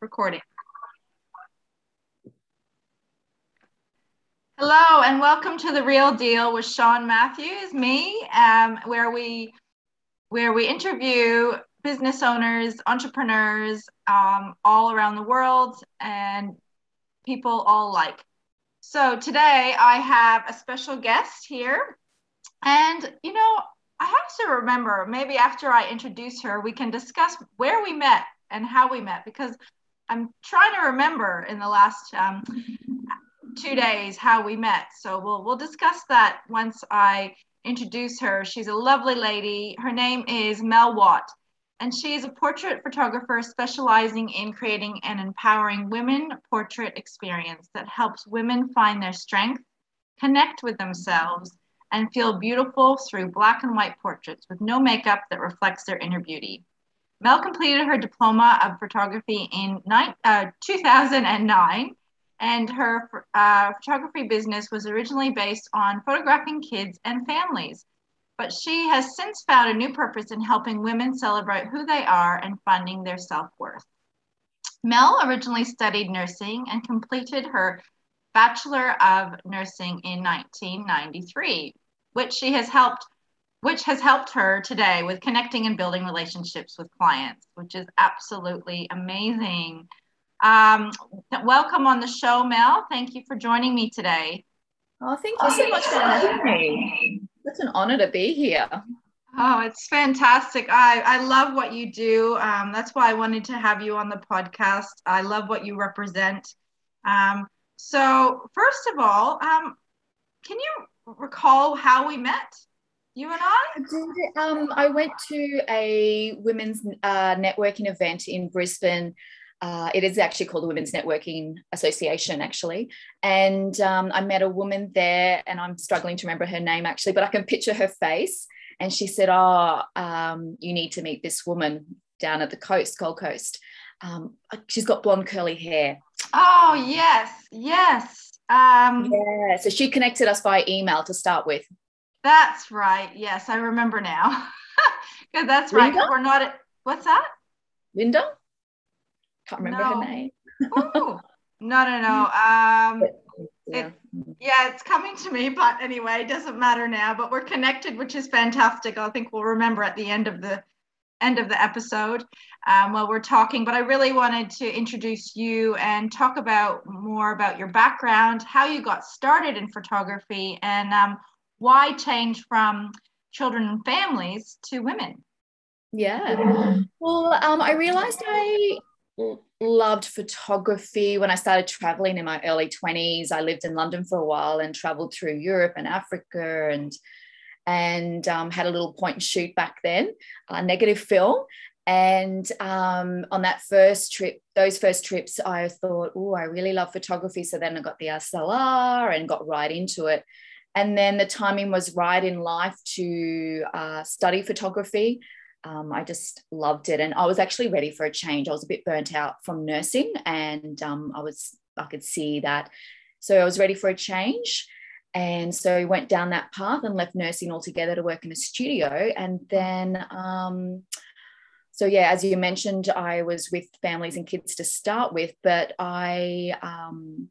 recording. Hello and welcome to the Real Deal with Sean Matthews, me, um, where we where we interview business owners, entrepreneurs um, all around the world, and people all like. So today I have a special guest here, and you know I have to remember maybe after I introduce her, we can discuss where we met and how we met because I'm trying to remember in the last um, two days how we met. So we'll we'll discuss that once I introduce her. She's a lovely lady. Her name is Mel Watt, and she is a portrait photographer specializing in creating an empowering women portrait experience that helps women find their strength, connect with themselves, and feel beautiful through black and white portraits with no makeup that reflects their inner beauty. Mel completed her diploma of photography in uh, 2009, and her uh, photography business was originally based on photographing kids and families. But she has since found a new purpose in helping women celebrate who they are and finding their self worth. Mel originally studied nursing and completed her Bachelor of Nursing in 1993, which she has helped which has helped her today with connecting and building relationships with clients, which is absolutely amazing. Um, welcome on the show, Mel. Thank you for joining me today. Oh, thank you so much for having me. It's an honor to be here. Oh, it's fantastic. I, I love what you do. Um, that's why I wanted to have you on the podcast. I love what you represent. Um, so, first of all, um, can you recall how we met? You and I? Um, I went to a women's uh, networking event in Brisbane. Uh, it is actually called the Women's Networking Association, actually. And um, I met a woman there, and I'm struggling to remember her name actually, but I can picture her face. And she said, Oh, um, you need to meet this woman down at the coast, Gold Coast. Um, she's got blonde curly hair. Oh, yes, yes. Um, yeah, so she connected us by email to start with. That's right. Yes, I remember now. Good, that's right. We're not at, what's that? Linda? Can't remember no. her name. Ooh. No, no, no. Um, yeah. It, yeah, it's coming to me, but anyway, it doesn't matter now. But we're connected, which is fantastic. I think we'll remember at the end of the end of the episode um, while we're talking. But I really wanted to introduce you and talk about more about your background, how you got started in photography, and um, why change from children and families to women? Yeah. Well, um, I realized I loved photography when I started traveling in my early 20s. I lived in London for a while and traveled through Europe and Africa and and um, had a little point and shoot back then, negative film. And um, on that first trip, those first trips, I thought, oh, I really love photography. So then I got the SLR and got right into it and then the timing was right in life to uh, study photography. Um, I just loved it, and I was actually ready for a change. I was a bit burnt out from nursing, and um, I was I could see that, so I was ready for a change. And so went down that path and left nursing altogether to work in a studio. And then, um, so yeah, as you mentioned, I was with families and kids to start with, but I um,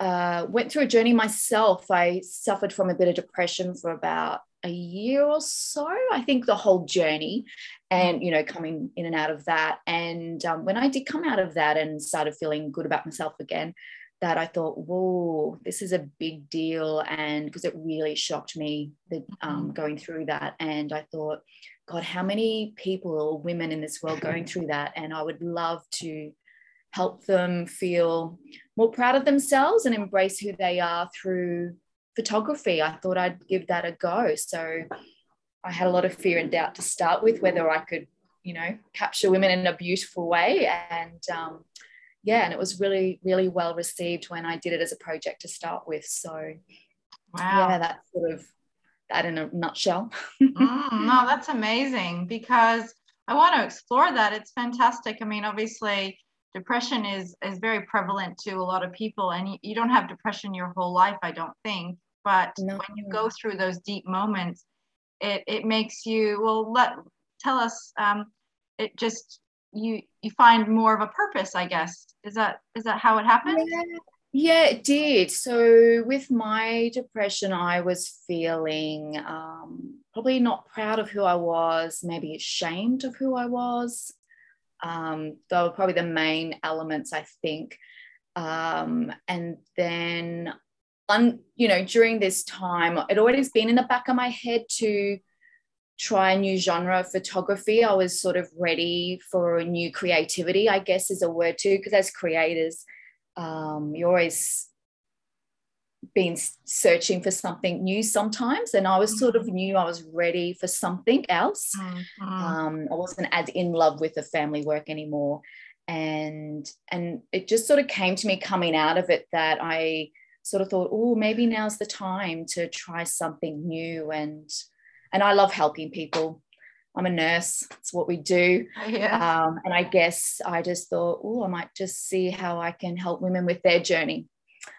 uh, went through a journey myself. I suffered from a bit of depression for about a year or so, I think the whole journey, and you know, coming in and out of that. And um, when I did come out of that and started feeling good about myself again, that I thought, whoa, this is a big deal. And because it really shocked me that um, mm-hmm. going through that. And I thought, God, how many people or women in this world going through that? And I would love to help them feel more proud of themselves and embrace who they are through photography. I thought I'd give that a go. So I had a lot of fear and doubt to start with whether I could, you know, capture women in a beautiful way. And um, yeah, and it was really, really well received when I did it as a project to start with. So wow. yeah, that's sort of that in a nutshell. mm, no, that's amazing because I want to explore that. It's fantastic. I mean, obviously, depression is is very prevalent to a lot of people and you, you don't have depression your whole life i don't think but no. when you go through those deep moments it it makes you well let tell us um it just you you find more of a purpose i guess is that is that how it happened yeah. Yeah, it did. So, with my depression, I was feeling um, probably not proud of who I was, maybe ashamed of who I was. Um, were probably the main elements, I think. Um, and then, un, you know, during this time, it always been in the back of my head to try a new genre of photography. I was sort of ready for a new creativity, I guess is a word too, because as creators, um, you're always been searching for something new sometimes and i was sort of mm-hmm. knew i was ready for something else mm-hmm. um, i wasn't as in love with the family work anymore and and it just sort of came to me coming out of it that i sort of thought oh maybe now's the time to try something new and and i love helping people i'm a nurse it's what we do yeah. um, and i guess i just thought oh i might just see how i can help women with their journey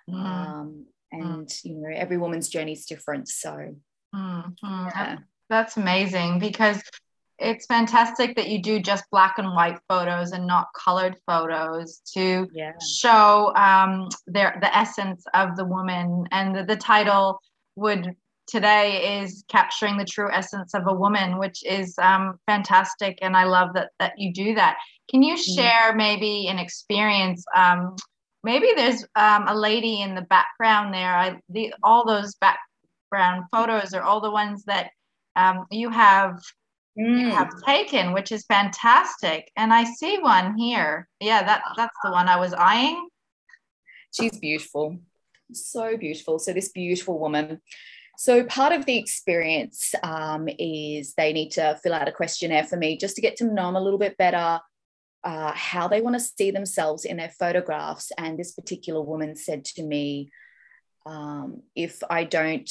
mm. um, and mm. you know every woman's journey is different so mm. yeah. that's amazing because it's fantastic that you do just black and white photos and not colored photos to yeah. show um, their the essence of the woman and the, the title would today is capturing the true essence of a woman which is um, fantastic and i love that that you do that can you mm. share maybe an experience um, maybe there's um, a lady in the background there. I the all those background photos are all the ones that um, you have mm. you have taken, which is fantastic. And I see one here. Yeah, that that's the one I was eyeing. She's beautiful, so beautiful. So this beautiful woman. So part of the experience um, is they need to fill out a questionnaire for me just to get to know them a little bit better uh, how they want to see themselves in their photographs. And this particular woman said to me, um, if I don't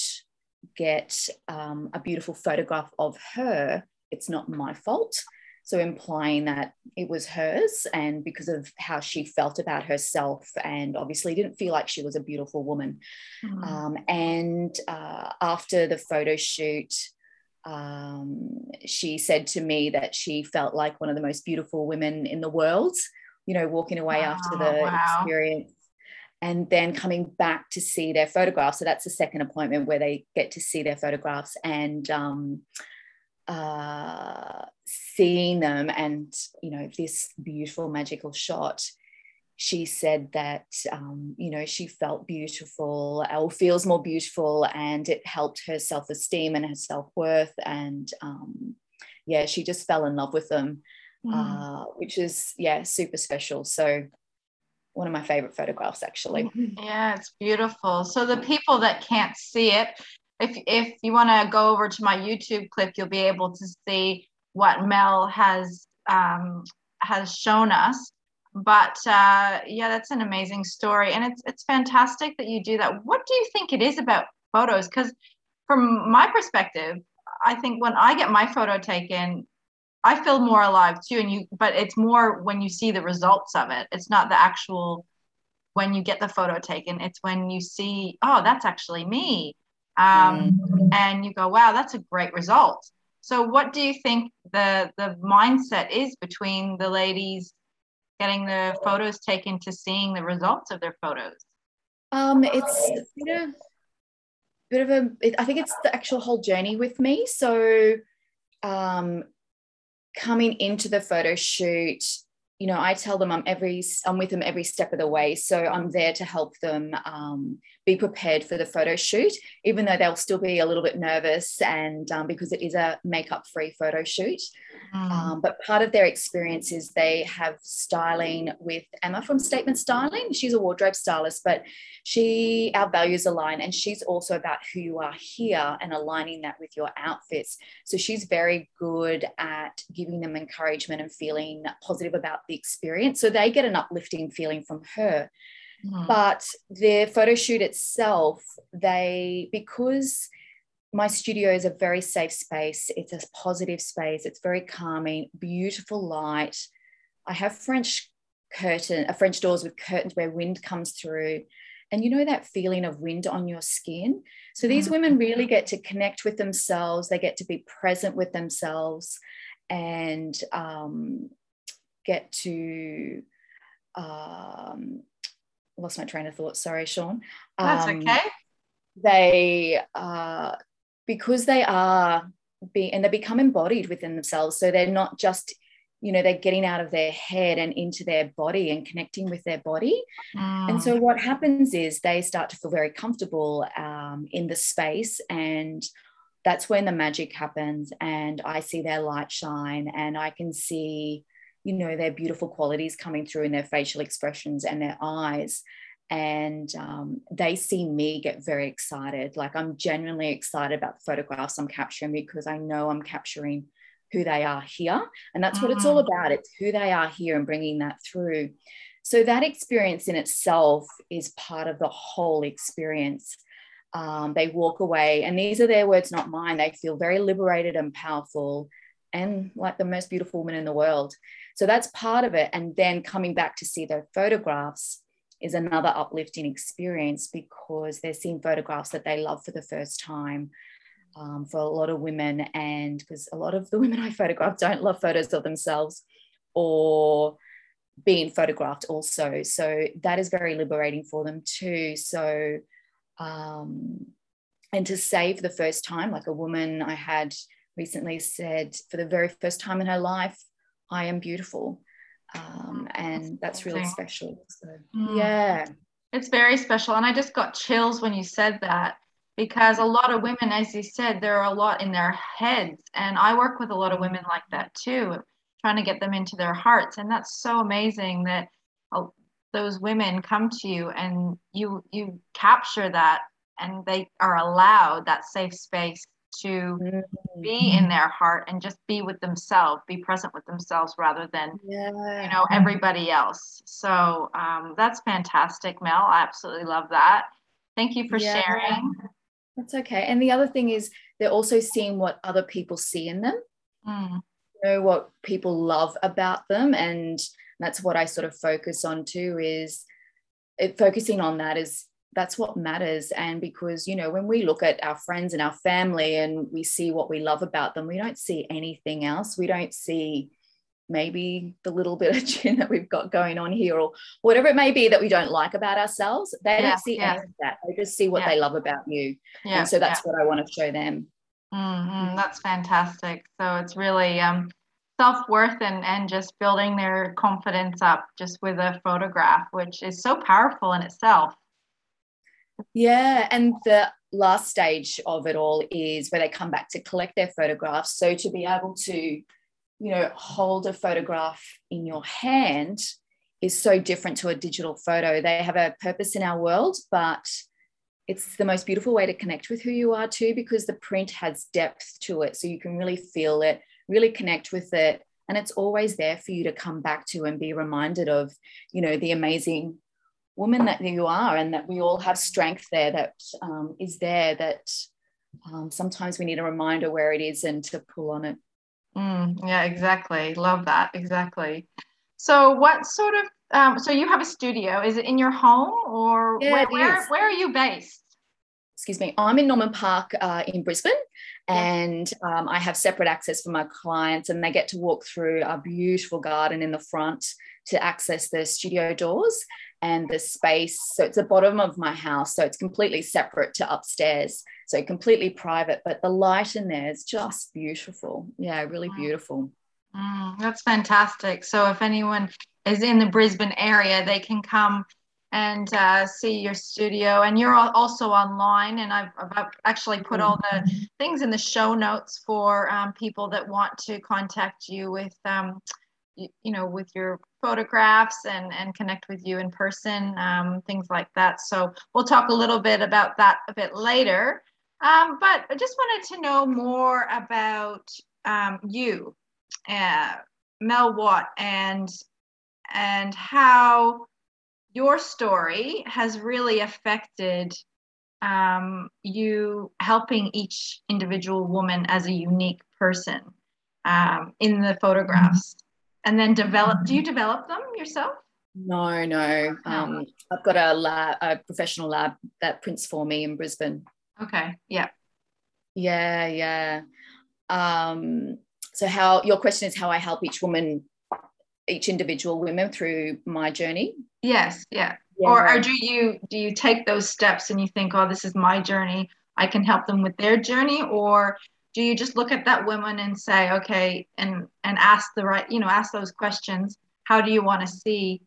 get um, a beautiful photograph of her, it's not my fault. So, implying that it was hers, and because of how she felt about herself, and obviously didn't feel like she was a beautiful woman. Mm-hmm. Um, and uh, after the photo shoot, um, she said to me that she felt like one of the most beautiful women in the world, you know, walking away wow, after the wow. experience and then coming back to see their photographs. So that's the second appointment where they get to see their photographs and um, uh, seeing them and, you know, this beautiful magical shot she said that um, you know she felt beautiful or feels more beautiful and it helped her self-esteem and her self-worth and um, yeah she just fell in love with them mm. uh, which is yeah super special so one of my favorite photographs actually mm-hmm. yeah it's beautiful so the people that can't see it if if you want to go over to my youtube clip you'll be able to see what mel has um, has shown us but uh, yeah, that's an amazing story, and it's it's fantastic that you do that. What do you think it is about photos? Because from my perspective, I think when I get my photo taken, I feel more alive too. And you, but it's more when you see the results of it. It's not the actual when you get the photo taken. It's when you see, oh, that's actually me, um, mm. and you go, wow, that's a great result. So, what do you think the the mindset is between the ladies getting the photos taken to seeing the results of their photos? Um, it's a bit of, bit of a. It, I think it's the actual whole journey with me. So, um, coming into the photo shoot, you know, I tell them I'm every I'm with them every step of the way. So I'm there to help them um, be prepared for the photo shoot, even though they'll still be a little bit nervous and um, because it is a makeup free photo shoot. Mm. Um, but part of their experience is they have styling with Emma from Statement Styling. She's a wardrobe stylist, but she, our values align, and she's also about who you are here and aligning that with your outfits. So she's very good at giving them encouragement and feeling positive about the experience. So they get an uplifting feeling from her. Mm. But the photo shoot itself, they, because my studio is a very safe space. It's a positive space. It's very calming, beautiful light. I have French curtain, a French doors with curtains where wind comes through. And you know that feeling of wind on your skin? So these mm-hmm. women really get to connect with themselves. They get to be present with themselves and um, get to um, lost my train of thought. Sorry, Sean. That's um, okay. They uh, because they are be and they become embodied within themselves. So they're not just you know they're getting out of their head and into their body and connecting with their body mm. and so what happens is they start to feel very comfortable um, in the space and that's when the magic happens and i see their light shine and i can see you know their beautiful qualities coming through in their facial expressions and their eyes and um, they see me get very excited like i'm genuinely excited about the photographs i'm capturing because i know i'm capturing who they are here. And that's what it's all mm. about. It's who they are here and bringing that through. So that experience in itself is part of the whole experience. Um, they walk away, and these are their words, not mine. They feel very liberated and powerful and like the most beautiful woman in the world. So that's part of it. And then coming back to see their photographs is another uplifting experience because they're seeing photographs that they love for the first time um, for a lot of women. And because a lot of the women I photograph don't love photos of themselves or being photographed also. So that is very liberating for them too. So, um, and to say for the first time, like a woman I had recently said for the very first time in her life, I am beautiful. Um, and that's really special. So, mm. yeah. It's very special. And I just got chills when you said that because a lot of women, as you said, there are a lot in their heads. And I work with a lot of women like that too, trying to get them into their hearts. And that's so amazing that uh, those women come to you and you you capture that and they are allowed that safe space to mm-hmm. be in their heart and just be with themselves be present with themselves rather than yeah. you know everybody else so um, that's fantastic mel i absolutely love that thank you for yeah. sharing that's okay. And the other thing is they're also seeing what other people see in them. Mm. You know what people love about them. And that's what I sort of focus on too, is it, focusing on that is that's what matters. And because, you know, when we look at our friends and our family and we see what we love about them, we don't see anything else. We don't see maybe the little bit of chin that we've got going on here or whatever it may be that we don't like about ourselves they yeah, don't see yeah. any of that they just see what yeah. they love about you yeah, and so that's what i want to show them mm-hmm. that's fantastic so it's really um, self-worth and and just building their confidence up just with a photograph which is so powerful in itself yeah and the last stage of it all is where they come back to collect their photographs so to be able to you know, hold a photograph in your hand is so different to a digital photo. They have a purpose in our world, but it's the most beautiful way to connect with who you are too, because the print has depth to it. So you can really feel it, really connect with it. And it's always there for you to come back to and be reminded of, you know, the amazing woman that you are and that we all have strength there that um, is there that um, sometimes we need a reminder where it is and to pull on it. Mm, yeah, exactly. Love that. Exactly. So, what sort of um, so you have a studio? Is it in your home or yeah, where, where, where, are you based? Excuse me. I'm in Norman Park uh, in Brisbane, and um, I have separate access for my clients, and they get to walk through a beautiful garden in the front to access the studio doors and the space. So it's the bottom of my house, so it's completely separate to upstairs so completely private but the light in there is just beautiful. Yeah really beautiful. Mm, that's fantastic. So if anyone is in the brisbane area they can come and uh, see your studio. And you're also online and I've, I've actually put all the things in the show notes for um, people that want to contact you with um, you, you, know with your photographs and and connect with you in person um, things like that. So we'll talk a little bit about that a bit later. Um, but I just wanted to know more about um, you, uh, Mel Watt, and and how your story has really affected um, you helping each individual woman as a unique person um, in the photographs and then develop do you develop them yourself no no um, i've got a lab a professional lab that prints for me in brisbane Okay. Yeah. Yeah, yeah. Um, so how your question is how I help each woman each individual women through my journey. Yes, yeah. yeah. Or, or do you do you take those steps and you think, oh, this is my journey. I can help them with their journey, or do you just look at that woman and say, okay, and and ask the right, you know, ask those questions. How do you want to see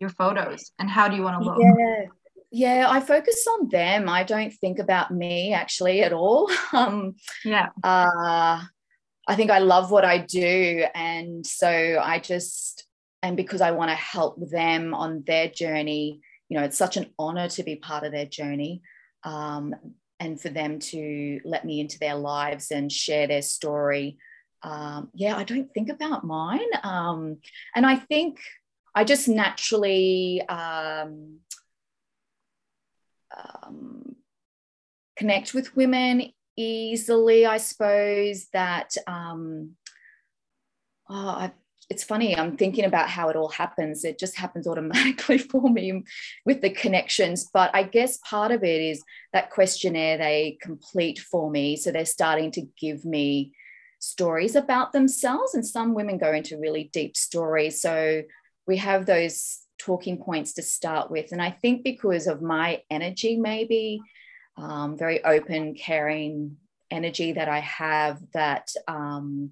your photos, and how do you want to look? Yeah. Yeah, I focus on them. I don't think about me actually at all. Um, yeah. Uh, I think I love what I do. And so I just, and because I want to help them on their journey, you know, it's such an honor to be part of their journey um, and for them to let me into their lives and share their story. Um, yeah, I don't think about mine. Um, and I think I just naturally um, um, connect with women easily, I suppose, that um, oh, I, it's funny. I'm thinking about how it all happens. It just happens automatically for me with the connections. But I guess part of it is that questionnaire they complete for me. So they're starting to give me stories about themselves. And some women go into really deep stories. So we have those talking points to start with. And I think because of my energy, maybe um, very open, caring energy that I have, that um,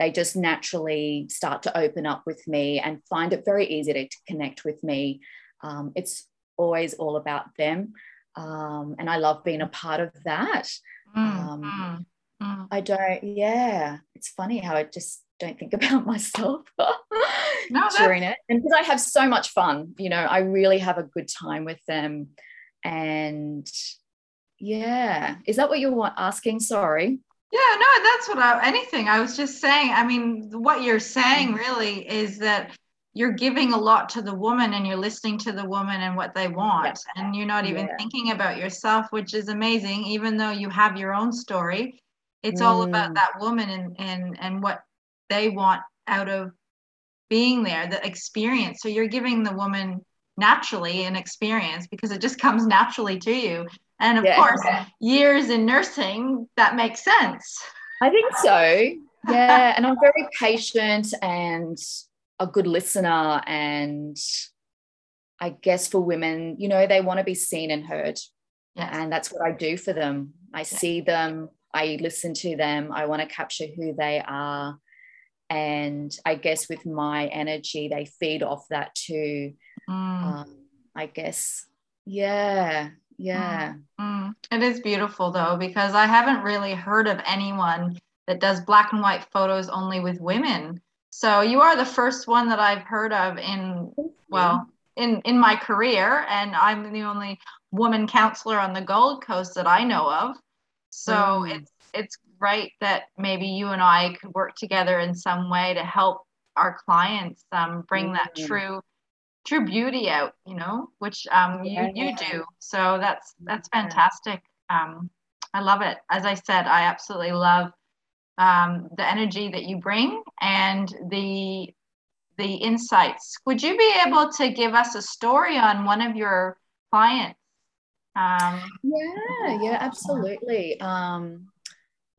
they just naturally start to open up with me and find it very easy to, to connect with me. Um, it's always all about them. Um, and I love being a part of that. Mm, mm, mm. I don't, yeah, it's funny how I just don't think about myself no, during it. And because I have so much fun, you know, I really have a good time with them. And yeah. Is that what you're asking? Sorry. Yeah, no, that's what I, anything. I was just saying, I mean, what you're saying really is that you're giving a lot to the woman and you're listening to the woman and what they want. Yeah. And you're not even yeah. thinking about yourself, which is amazing, even though you have your own story. It's mm. all about mm. that woman and, and, and what they want out of being there, the experience. So you're giving the woman naturally an experience because it just comes naturally to you. And of yeah. course, years in nursing, that makes sense. I think so. Yeah. and I'm very patient and a good listener. And I guess for women, you know, they want to be seen and heard. Yeah. And that's what I do for them. I see them, I listen to them, I want to capture who they are. And I guess with my energy, they feed off that too. Mm. Um, I guess, yeah, yeah. Mm, it is beautiful though, because I haven't really heard of anyone that does black and white photos only with women. So you are the first one that I've heard of in, well, in, in my career. And I'm the only woman counselor on the Gold Coast that I know of. So mm. it's, it's great that maybe you and I could work together in some way to help our clients um, bring mm. that true true beauty out you know which um you you do. So that's that's fantastic. Um i love it. As i said i absolutely love um the energy that you bring and the the insights. Would you be able to give us a story on one of your clients? Um yeah yeah absolutely. Um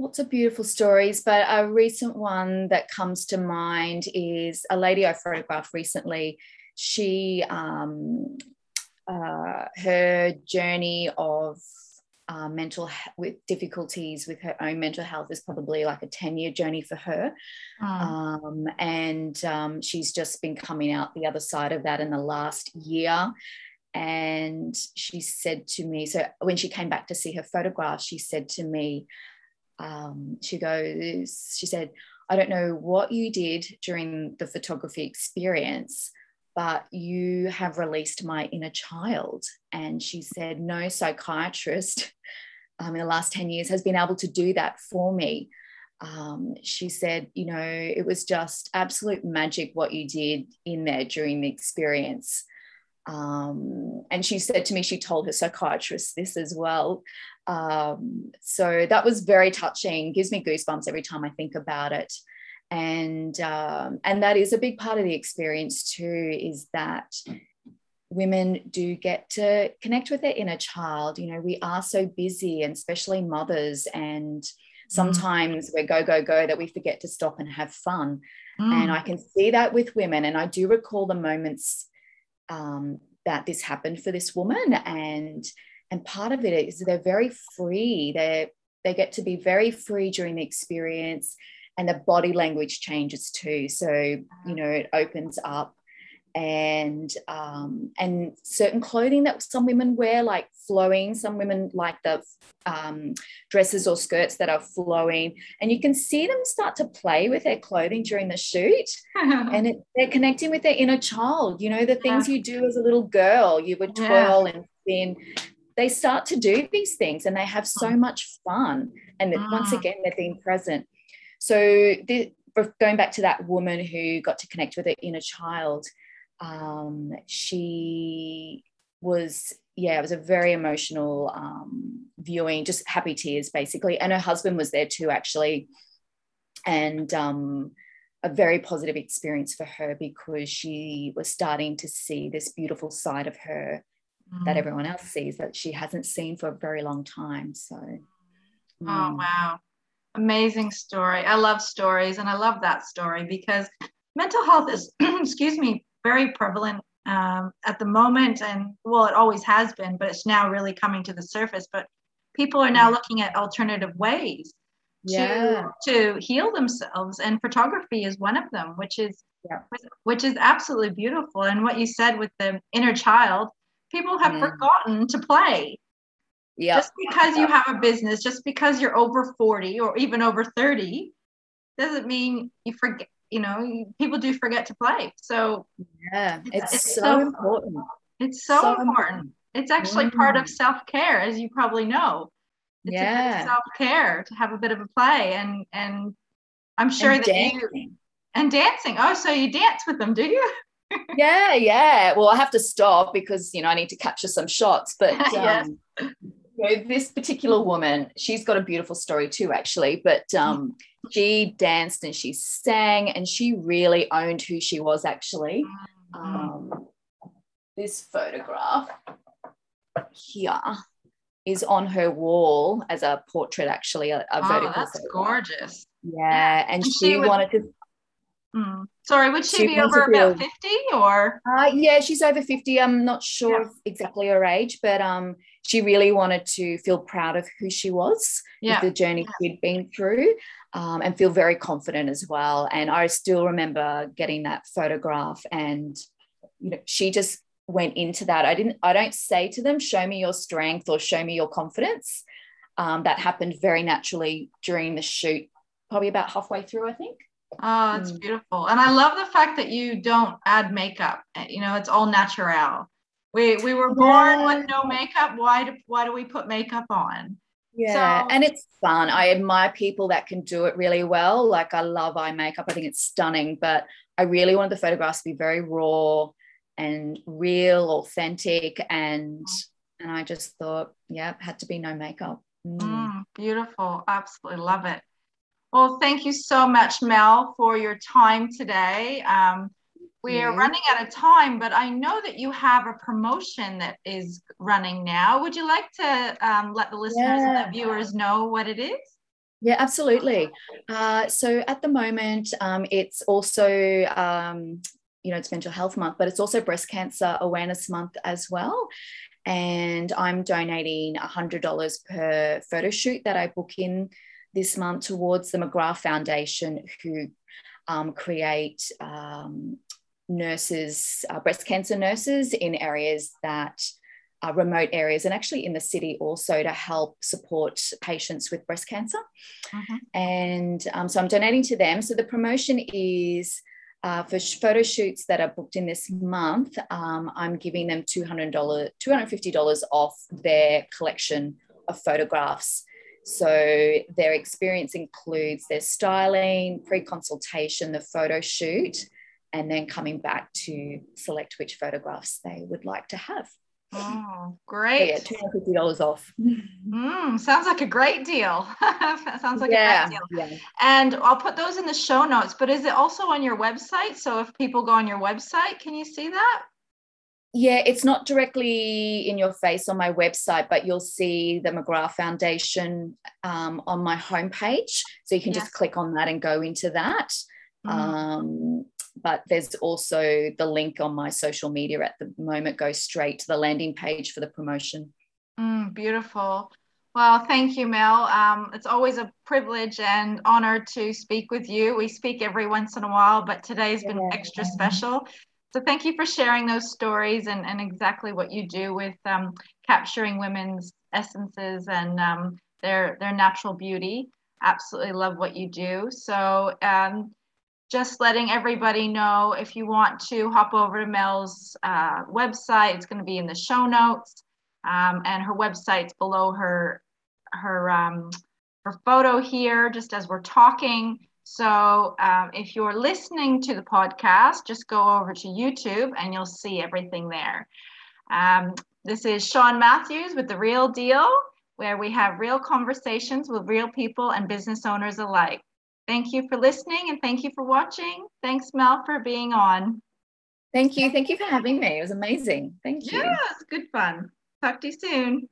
lots of beautiful stories, but a recent one that comes to mind is a lady I photographed recently she um, uh, her journey of uh, mental with difficulties with her own mental health is probably like a 10 year journey for her mm. um, and um, she's just been coming out the other side of that in the last year and she said to me so when she came back to see her photograph she said to me um, she goes she said i don't know what you did during the photography experience but you have released my inner child. And she said, no psychiatrist um, in the last 10 years has been able to do that for me. Um, she said, you know, it was just absolute magic what you did in there during the experience. Um, and she said to me, she told her psychiatrist this as well. Um, so that was very touching, gives me goosebumps every time I think about it and um, and that is a big part of the experience too is that women do get to connect with their inner child you know we are so busy and especially mothers and sometimes mm. we're go go go that we forget to stop and have fun Mm. And I can see that with women. And I do recall the moments um, that this happened for this woman. And and part of it is they're very free. They they get to be very free during the experience and the body language changes too. So, you know, it opens up and um, and certain clothing that some women wear, like flowing. Some women like the um, dresses or skirts that are flowing, and you can see them start to play with their clothing during the shoot, and it, they're connecting with their inner child. You know, the things yeah. you do as a little girl, you would twirl yeah. and spin. They start to do these things, and they have so mm. much fun. And mm. once again, they're being present. So the, going back to that woman who got to connect with her inner child um, she was yeah it was a very emotional um, viewing just happy tears basically and her husband was there too actually and um, a very positive experience for her because she was starting to see this beautiful side of her mm. that everyone else sees that she hasn't seen for a very long time so oh mm. wow amazing story i love stories and i love that story because mental health is excuse me very prevalent um, at the moment, and well, it always has been, but it's now really coming to the surface. But people are now mm. looking at alternative ways yeah. to to heal themselves, and photography is one of them, which is yeah. which is absolutely beautiful. And what you said with the inner child, people have mm. forgotten to play. Yeah. Just because you have a business, just because you're over 40 or even over 30, doesn't mean you forget you know people do forget to play so yeah it's, it's so, so, important it's so, so important. important. it's actually mm. part of self-care as you probably know it's yeah. self-care to have a bit of a play and and i'm sure and that dancing. you and dancing oh so you dance with them do you yeah yeah well i have to stop because you know i need to capture some shots but um, so this particular woman, she's got a beautiful story too, actually. But um, she danced and she sang and she really owned who she was, actually. Um, this photograph here is on her wall as a portrait, actually, a, a oh, vertical. That's photograph. gorgeous. Yeah, and, and she, she wanted to. Mm. Sorry, would she, she be over about 50 or? Uh, yeah, she's over 50. I'm not sure yeah. exactly her age, but um, she really wanted to feel proud of who she was, yeah. the journey yeah. she'd been through, um, and feel very confident as well. And I still remember getting that photograph, and you know, she just went into that. I didn't. I don't say to them, "Show me your strength" or "Show me your confidence." Um, that happened very naturally during the shoot, probably about halfway through, I think. Oh, it's mm. beautiful. And I love the fact that you don't add makeup. You know, it's all natural. We we were born yeah. with no makeup. Why do why do we put makeup on? Yeah, so, and it's fun. I admire people that can do it really well. Like I love eye makeup. I think it's stunning, but I really wanted the photographs to be very raw and real, authentic, and and I just thought, yeah, had to be no makeup. Mm. Mm, beautiful, absolutely love it. Well, thank you so much, Mel, for your time today. Um, we are running out of time, but I know that you have a promotion that is running now. Would you like to um, let the listeners yeah. and the viewers know what it is? Yeah, absolutely. Uh, so at the moment, um, it's also, um, you know, it's Mental Health Month, but it's also Breast Cancer Awareness Month as well. And I'm donating $100 per photo shoot that I book in this month towards the McGrath Foundation, who um, create um, nurses, uh, breast cancer nurses in areas that are remote areas and actually in the city also to help support patients with breast cancer. Uh-huh. And um, so I'm donating to them. So the promotion is uh, for photo shoots that are booked in this month, um, I'm giving them $200, $250 off their collection of photographs. So their experience includes their styling, pre consultation, the photo shoot, and then coming back to select which photographs they would like to have. Oh, great. So yeah, $250 off. Mm, sounds like a great deal. sounds like yeah, a great deal. Yeah. And I'll put those in the show notes, but is it also on your website? So if people go on your website, can you see that? Yeah, it's not directly in your face on my website, but you'll see the McGrath Foundation um, on my homepage. So you can just click on that and go into that. Mm. Um, but there's also the link on my social media at the moment goes straight to the landing page for the promotion. Mm, beautiful. Well, thank you, Mel. Um, it's always a privilege and honor to speak with you. We speak every once in a while, but today's been extra special. So thank you for sharing those stories and, and exactly what you do with um, capturing women's essences and um, their their natural beauty. Absolutely love what you do. So um, just letting everybody know if you want to hop over to Mel's uh, website, it's going to be in the show notes, um, and her website's below her her um, her photo here, just as we're talking. So um, if you're listening to the podcast, just go over to YouTube and you'll see everything there. Um, this is Sean Matthews with The Real Deal, where we have real conversations with real people and business owners alike. Thank you for listening and thank you for watching. Thanks, Mel, for being on. Thank you. Thank you for having me. It was amazing. Thank you. Yeah, it's good fun. Talk to you soon.